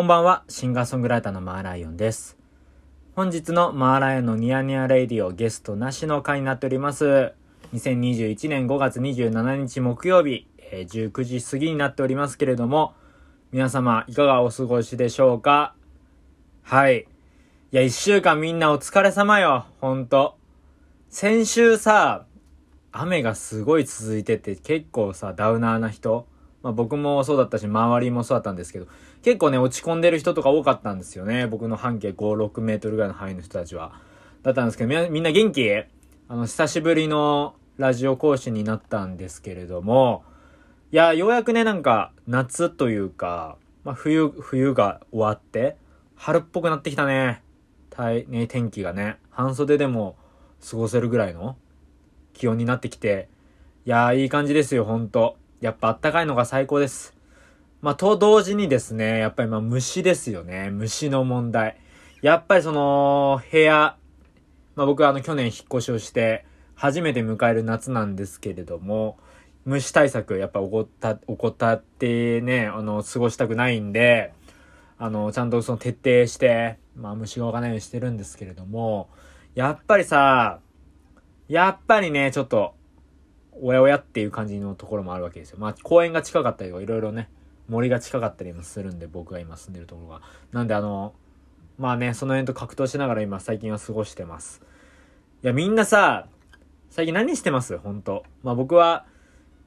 こんばんは、シンガーソングライターのマーライオンです。本日のマーライオンのニヤニヤレイディオゲストなしの回になっております。2021年5月27日木曜日、えー19時過ぎになっておりますけれども、皆様いかがお過ごしでしょうか？はい。いや、一週間みんなお疲れ様よ、ほんと。先週さ、雨がすごい続いてて結構さ、ダウナーな人、まあ僕もそうだったし、周りもそうだったんですけど、結構ね、落ち込んでる人とか多かったんですよね。僕の半径5、6メートルぐらいの範囲の人たちは。だったんですけど、みんな元気？あの、久しぶりのラジオ講師になったんですけれども、いや、ようやくね、なんか、夏というか、まあ冬、冬が終わって、春っぽくなってきたね。たい、ね、天気がね、半袖でも過ごせるぐらいの気温になってきて、いやー、いい感じですよ、ほんと。やっぱあったかいのが最高です。まあ、と同時にですね、やっぱりまあ虫ですよね。虫の問題。やっぱりその、部屋、まあ僕はあの去年引っ越しをして、初めて迎える夏なんですけれども、虫対策やっぱ怠った、怠ってね、あの、過ごしたくないんで、あの、ちゃんとその徹底して、まあ虫が湧かないようにしてるんですけれども、やっぱりさ、やっぱりね、ちょっと、おやおやっていう感じのところもあるわけですよ。まあ公園が近かったりとかいろいろね、森が近かったりもするんで、僕が今住んでるところが。なんであの、まあね、その辺と格闘しながら今最近は過ごしてます。いや、みんなさ、最近何してます？本当まあ僕は、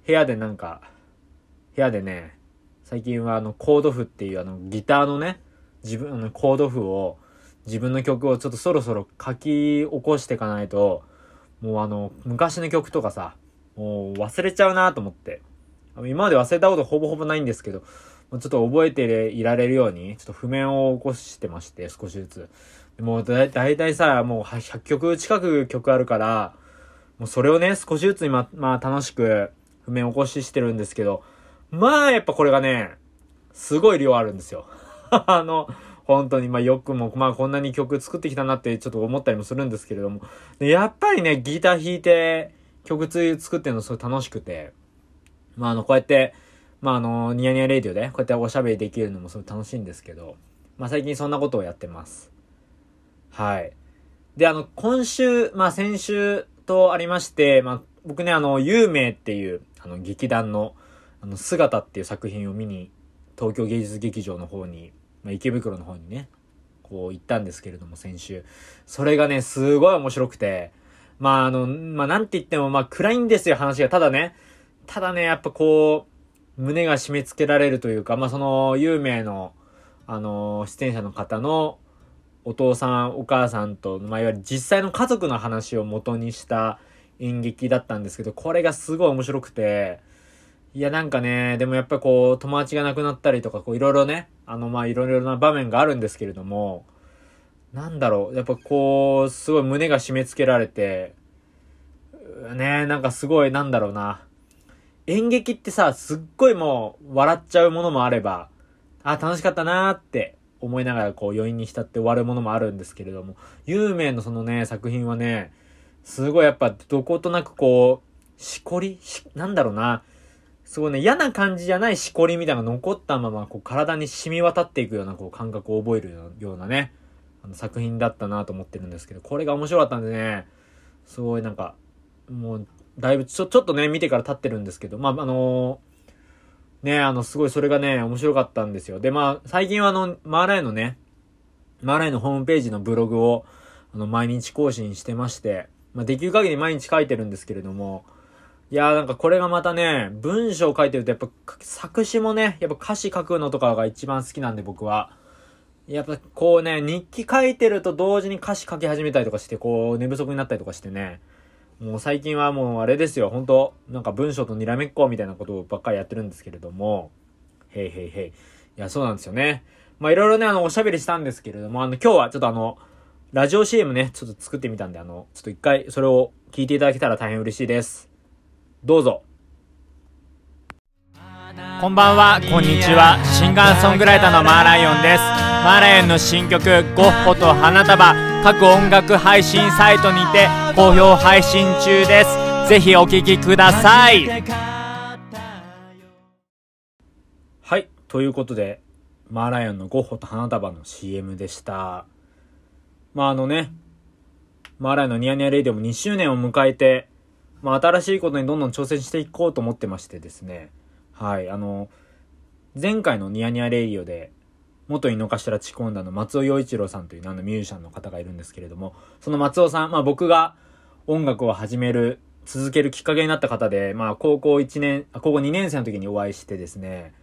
部屋でなんか、部屋でね、最近はあの、コード譜っていうあの、ギターのね、自分、の、コード譜を、自分の曲をちょっとそろそろ書き起こしていかないと、もうあの、昔の曲とかさ、もう忘れちゃうなと思って。今まで忘れたことほぼほぼないんですけど、ちょっと覚えていられるように、ちょっと譜面を起こしてまして、少しずつ。もうだ、だいたいさ、もう100曲近く曲あるから、もうそれをね、少しずつ今、まあ楽しく譜面起こししてるんですけど、まあやっぱこれがね、すごい量あるんですよ。あの、本当に、まあよくも、まあこんなに曲作ってきたなってちょっと思ったりもするんですけれども、やっぱりね、ギター弾いて曲作ってるのすごい楽しくて、まああの、こうやって、まああの、ニヤニヤレディオでこうやっておしゃべりできるのもすごい楽しいんですけど、まあ最近そんなことをやってます。はい。で、あの、今週、まあ先週とありまして、まあ僕ね、あの、有名っていう、あの、劇団の、あの、姿っていう作品を見に、東京芸術劇場の方に、まあ池袋の方にね、こう行ったんですけれども、先週。それがね、すごい面白くて、まああの、まあなんて言っても、まあ暗いんですよ、話が。ただね、ただね、やっぱこう、胸が締め付けられるというか、まあその、有名の、あの、出演者の方の、お父さん、お母さんと、まあいわゆる実際の家族の話を元にした演劇だったんですけど、これがすごい面白くて、いやなんかね、でもやっぱこう、友達が亡くなったりとか、こういろいろね、あのまあいろいろな場面があるんですけれども、なんだろう、やっぱこう、すごい胸が締め付けられて、うねなんかすごい、なんだろうな。演劇ってさ、すっごいもう、笑っちゃうものもあれば、あ、楽しかったなーって思いながらこう余韻に浸って終わるものもあるんですけれども、有名のそのね、作品はね、すごいやっぱどことなくこう、しこりし、なんだろうな。すごいね、嫌な感じじゃないしこりみたいなのが残ったまま、こう体に染み渡っていくようなこう感覚を覚えるようなね、あの作品だったなと思ってるんですけど、これが面白かったんでね、すごいなんか、もう、だいぶちょ、ちょっとね、見てから経ってるんですけど、まあ、あのね、あの、すごいそれがね、面白かったんですよ。で、まあ、最近はあの、マーライのね、マーライのホームページのブログを、あの、毎日更新してまして、まあ、できる限り毎日書いてるんですけれども、いやーなんかこれがまたね、文章を書いてるとやっぱ作詞もね、やっぱ歌詞書くのとかが一番好きなんで僕は。やっぱこうね、日記書いてると同時に歌詞書き始めたりとかして、こう寝不足になったりとかしてね、もう最近はもうあれですよ、本当なんか文章とにらめっこみたいなことばっかりやってるんですけれども、へいへいへい。いや、そうなんですよね。まあいろいろね、あの、おしゃべりしたんですけれども、あの、今日はちょっとあの、ラジオ CM ね、ちょっと作ってみたんで、あの、ちょっと一回それを聞いていただけたら大変嬉しいです。どうぞ。こんばんは、こんにちは。シンガーソングライターのマーライオンです。マーライオンの新曲、ゴッホと花束、各音楽配信サイトにて好評配信中です。ぜひお聴きください。はい、ということで、マーライオンのゴッホと花束の CM でした。まああのね、マーライオンのニヤニヤレイディオも2周年を迎えて、まあ新しいことにどんどん挑戦していこうと思ってましてですね。はい、あの、前回のニヤニヤレイディオで、元井の頭チコンダの松尾陽一郎さんという名のミュージシャンの方がいるんですけれども、その松尾さん、まあ僕が音楽を始める、続けるきっかけになった方で、まあ高校1年、高校2年生の時にお会いしてですね、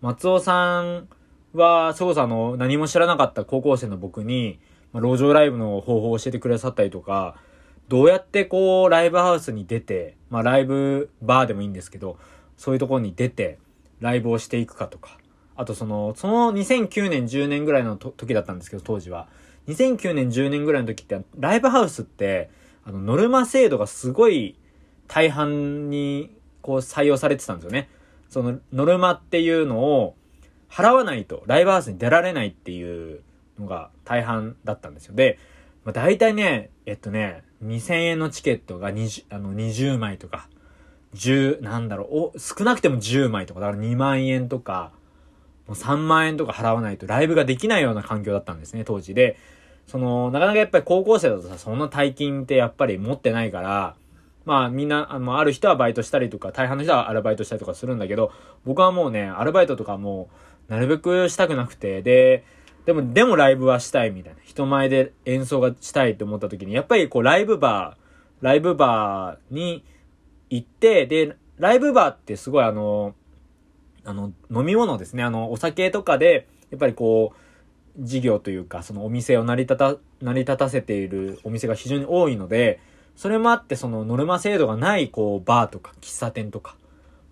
松尾さんは、そこそあの、何も知らなかった高校生の僕に、まあ、路上ライブの方法を教えてくださったりとか、どうやってこう、ライブハウスに出て、まあライブバーでもいいんですけど、そういうところに出て、ライブをしていくかとか、あとその、その2009年、10年ぐらいの時だったんですけど、当時は。2009年、10年ぐらいの時って、ライブハウスって、あの、ノルマ制度がすごい大半に、こう採用されてたんですよね。その、ノルマっていうのを払わないと、ライブハウスに出られないっていうのが大半だったんですよ。で、まあ、大体ね、えっとね、2000円のチケットが20、あの、20枚とか、10、なんだろう、お、少なくても10枚とか、だから2万円とか、もう3万円とか払わないとライブができないような環境だったんですね、当時で。その、なかなかやっぱり高校生だとさ、そんな大金ってやっぱり持ってないから、まあみんな、あの、ある人はバイトしたりとか、大半の人はアルバイトしたりとかするんだけど、僕はもうね、アルバイトとかもう、なるべくしたくなくて、で、でも、でもライブはしたいみたいな。人前で演奏がしたいって思った時に、やっぱりこうライブバー、ライブバーに行って、で、ライブバーってすごいあの、あの、飲み物ですね。あの、お酒とかで、やっぱりこう、事業というか、そのお店を成り立た、成り立たせているお店が非常に多いので、それもあって、そのノルマ制度がない、こう、バーとか、喫茶店とか、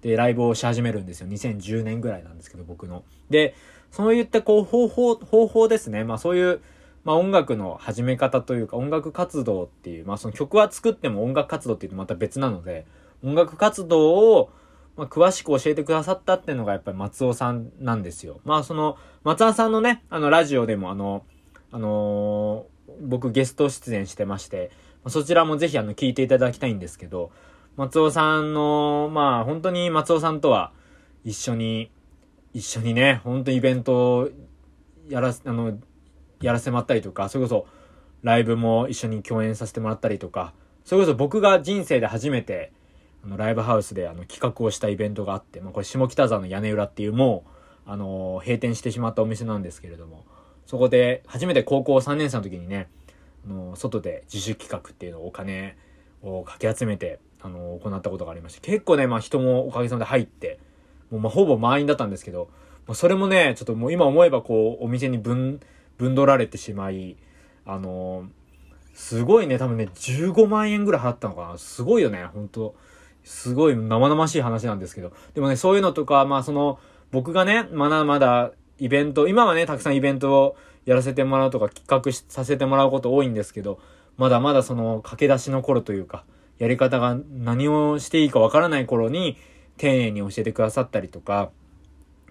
で、ライブをし始めるんですよ。2010年ぐらいなんですけど、僕の。で、そういったこう、方法、方法ですね。まあそういう、まあ音楽の始め方というか、音楽活動っていう、まあその曲は作っても音楽活動っていうとまた別なので、音楽活動を、まあ、詳しく教えてくださったっていうのがやっぱり松尾さんなんですよ。まあその、松尾さんのね、あのラジオでもあの、あのー、僕ゲスト出演してまして、そちらもぜひあの聞いていただきたいんですけど、松尾さんの、まあ本当に松尾さんとは一緒に、一緒にね、本当にイベントをやら、あの、やらせてもらったりとか、それこそライブも一緒に共演させてもらったりとか、それこそ僕が人生で初めてあの、ライブハウスであの企画をしたイベントがあって、まあ、これ下北沢の屋根裏っていうもう、あの、閉店してしまったお店なんですけれども、そこで初めて高校3年生の時にね、あの、外で自主企画っていうのをお金をかき集めて、あの、行ったことがありまして、結構ね、まあ人もおかげさまで入って、もうまあほぼ満員だったんですけど、まあ、それもね、ちょっともう今思えばこう、お店に分、分取られてしまい、あのすごいね、多分ね、15万円ぐらい払ったのかな。すごいよね、本当すごい生々しい話なんですけど。でもね、そういうのとか、まあその、僕がね、まだまだイベント、今はね、たくさんイベントをやらせてもらうとか企画させてもらうこと多いんですけど、まだまだその駆け出しの頃というか、やり方が何をしていいかわからない頃に、丁寧に教えてくださったりとか、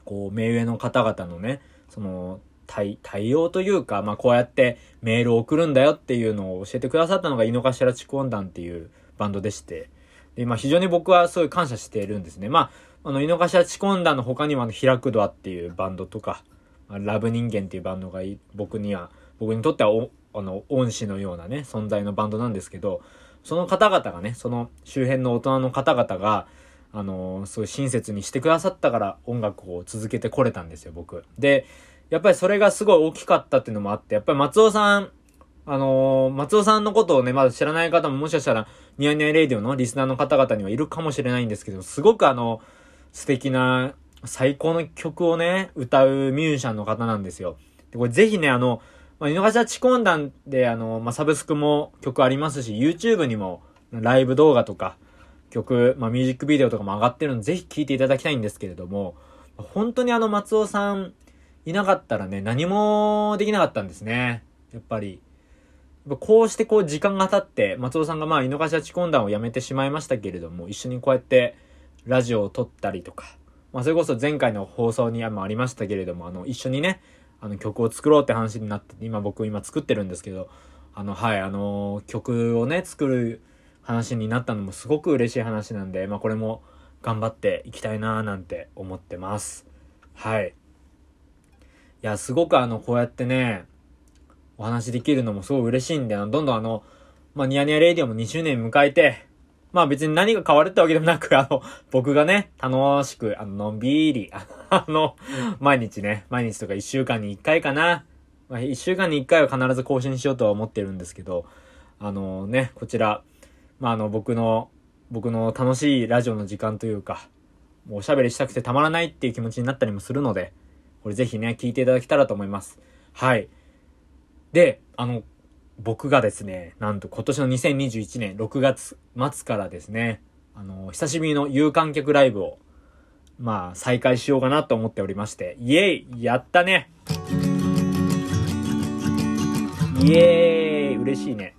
こう、目上の方々のね、その、対、対応というか、まあこうやってメールを送るんだよっていうのを教えてくださったのが井の頭蓄音団っていうバンドでして、で、まあ非常に僕はそうい感謝しているんですね。まあ、あの、井の頭チコンダの他にもあの、開くドアっていうバンドとか、ラブ人間っていうバンドが僕には、僕にとってはお、あの、恩師のようなね、存在のバンドなんですけど、その方々がね、その周辺の大人の方々が、あのそうい親切にしてくださったから音楽を続けてこれたんですよ、僕。で、やっぱりそれがすごい大きかったっていうのもあって、やっぱり松尾さん、あのー、松尾さんのことをね、まだ知らない方ももしかしたら、ニヤニヤレイディオのリスナーの方々にはいるかもしれないんですけど、すごくあの、素敵な、最高の曲をね、歌うミュージシャンの方なんですよ。で、これぜひね、あの、まあ、井の頭チコン団で、あの、まあ、サブスクも曲ありますし、YouTube にもライブ動画とか、曲、まあ、ミュージックビデオとかも上がってるので、ぜひ聴いていただきたいんですけれども、本当にあの、松尾さんいなかったらね、何もできなかったんですね。やっぱり。こうしてこう時間が経って、松尾さんがまあ、井の頭チコン団を辞めてしまいましたけれども、一緒にこうやってラジオを撮ったりとか、まあ、それこそ前回の放送にもありましたけれども、あの、一緒にね、あの、曲を作ろうって話になって、今僕今作ってるんですけど、あの、はい、あの、曲をね、作る話になったのもすごく嬉しい話なんで、まあ、これも頑張っていきたいなーなんて思ってます。はいい。や、すごくあの、こうやってね、お話できるのもすごい嬉しいんで、あのどんどんあの、まあ、ニヤニヤレイディオも2周年迎えて、まあ別に何が変わるってわけでもなく、あの、僕がね、楽しく、あの、のんびり、あの、毎日ね、毎日とか1週間に1回かな。まあ、1週間に1回は必ず更新しようとは思ってるんですけど、あのね、こちら、まああの、僕の、僕の楽しいラジオの時間というか、もうおしゃべりしたくてたまらないっていう気持ちになったりもするので、これぜひね、聞いていただけたらと思います。はい。で、あの、僕がですね、なんと今年の2021年6月末からですね、あの、久しぶりの有観客ライブを、まあ、再開しようかなと思っておりまして、イエイやったねイエーイ嬉しいね。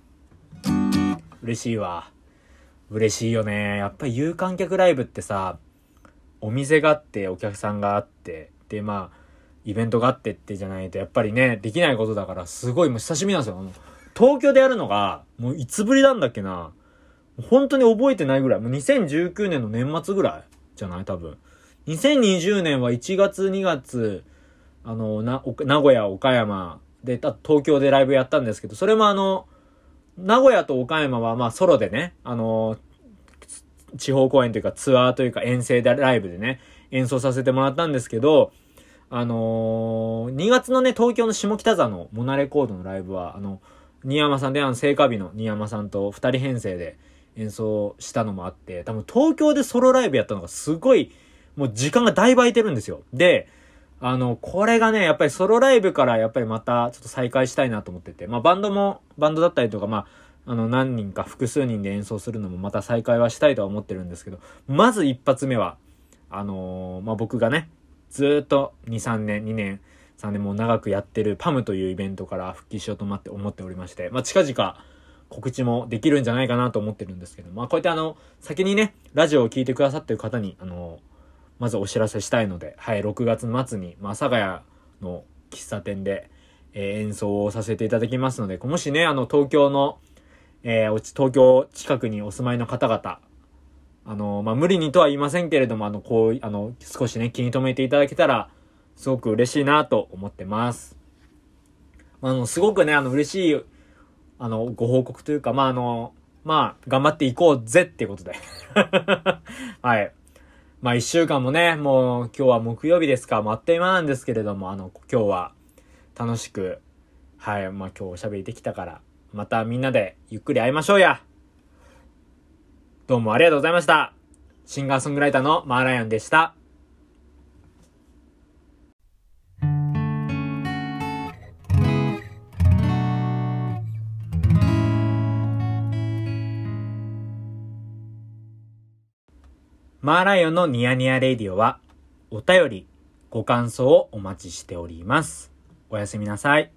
嬉しいわ。嬉しいよね。やっぱり有観客ライブってさ、お店があって、お客さんがあって、で、まあ、イベントがあってってじゃないと、やっぱりね、できないことだから、すごいもう久しぶりなんですよ。東京でやるのが、もういつぶりなんだっけな。本当に覚えてないぐらい。もう2019年の年末ぐらいじゃない？多分。2020年は1月2月、あの、な、名古屋、岡山で、東京でライブやったんですけど、それもあの、名古屋と岡山はまあソロでね、あの、地方公演というかツアーというか遠征でライブでね、演奏させてもらったんですけど、あのー、2月のね、東京の下北沢のモナレコードのライブは、あの、新山さんで、あの、聖火日の新山さんと二人編成で演奏したのもあって、多分東京でソロライブやったのがすごい、もう時間がだいぶ空いてるんですよ。で、あの、これがね、やっぱりソロライブからやっぱりまたちょっと再開したいなと思ってて、まあバンドも、バンドだったりとか、まあ、あの、何人か複数人で演奏するのもまた再開はしたいとは思ってるんですけど、まず一発目は、あのー、まあ僕がね、ずっと2、3年、2年、3年も長くやってるパムというイベントから復帰しようと思って思っておりまして、まあ、近々告知もできるんじゃないかなと思ってるんですけど、まあ、こうやってあの、先にね、ラジオを聴いてくださってる方に、あの、まずお知らせしたいので、はい、6月末に、まあ、阿佐ヶ谷の喫茶店で、えー、演奏をさせていただきますので、もしね、あの、東京の、えー、東京近くにお住まいの方々、あの、まあ、無理にとは言いませんけれども、あの、こう、あの、少しね、気に留めていただけたら、すごく嬉しいなと思ってます。あの、すごくね、あの、嬉しい、あの、ご報告というか、まあ、あの、まあ、頑張っていこうぜっていうことで。はい。まあ、一週間もね、もう今日は木曜日ですか、もうあっという間なんですけれども、あの、今日は楽しく、はい、まあ今日おしゃべりできたから、またみんなでゆっくり会いましょうや。どうもありがとうございました。シンガーソングライターのマーライオンでした。マーライオンのニヤニヤレイディオは、お便り、ご感想をお待ちしております。おやすみなさい。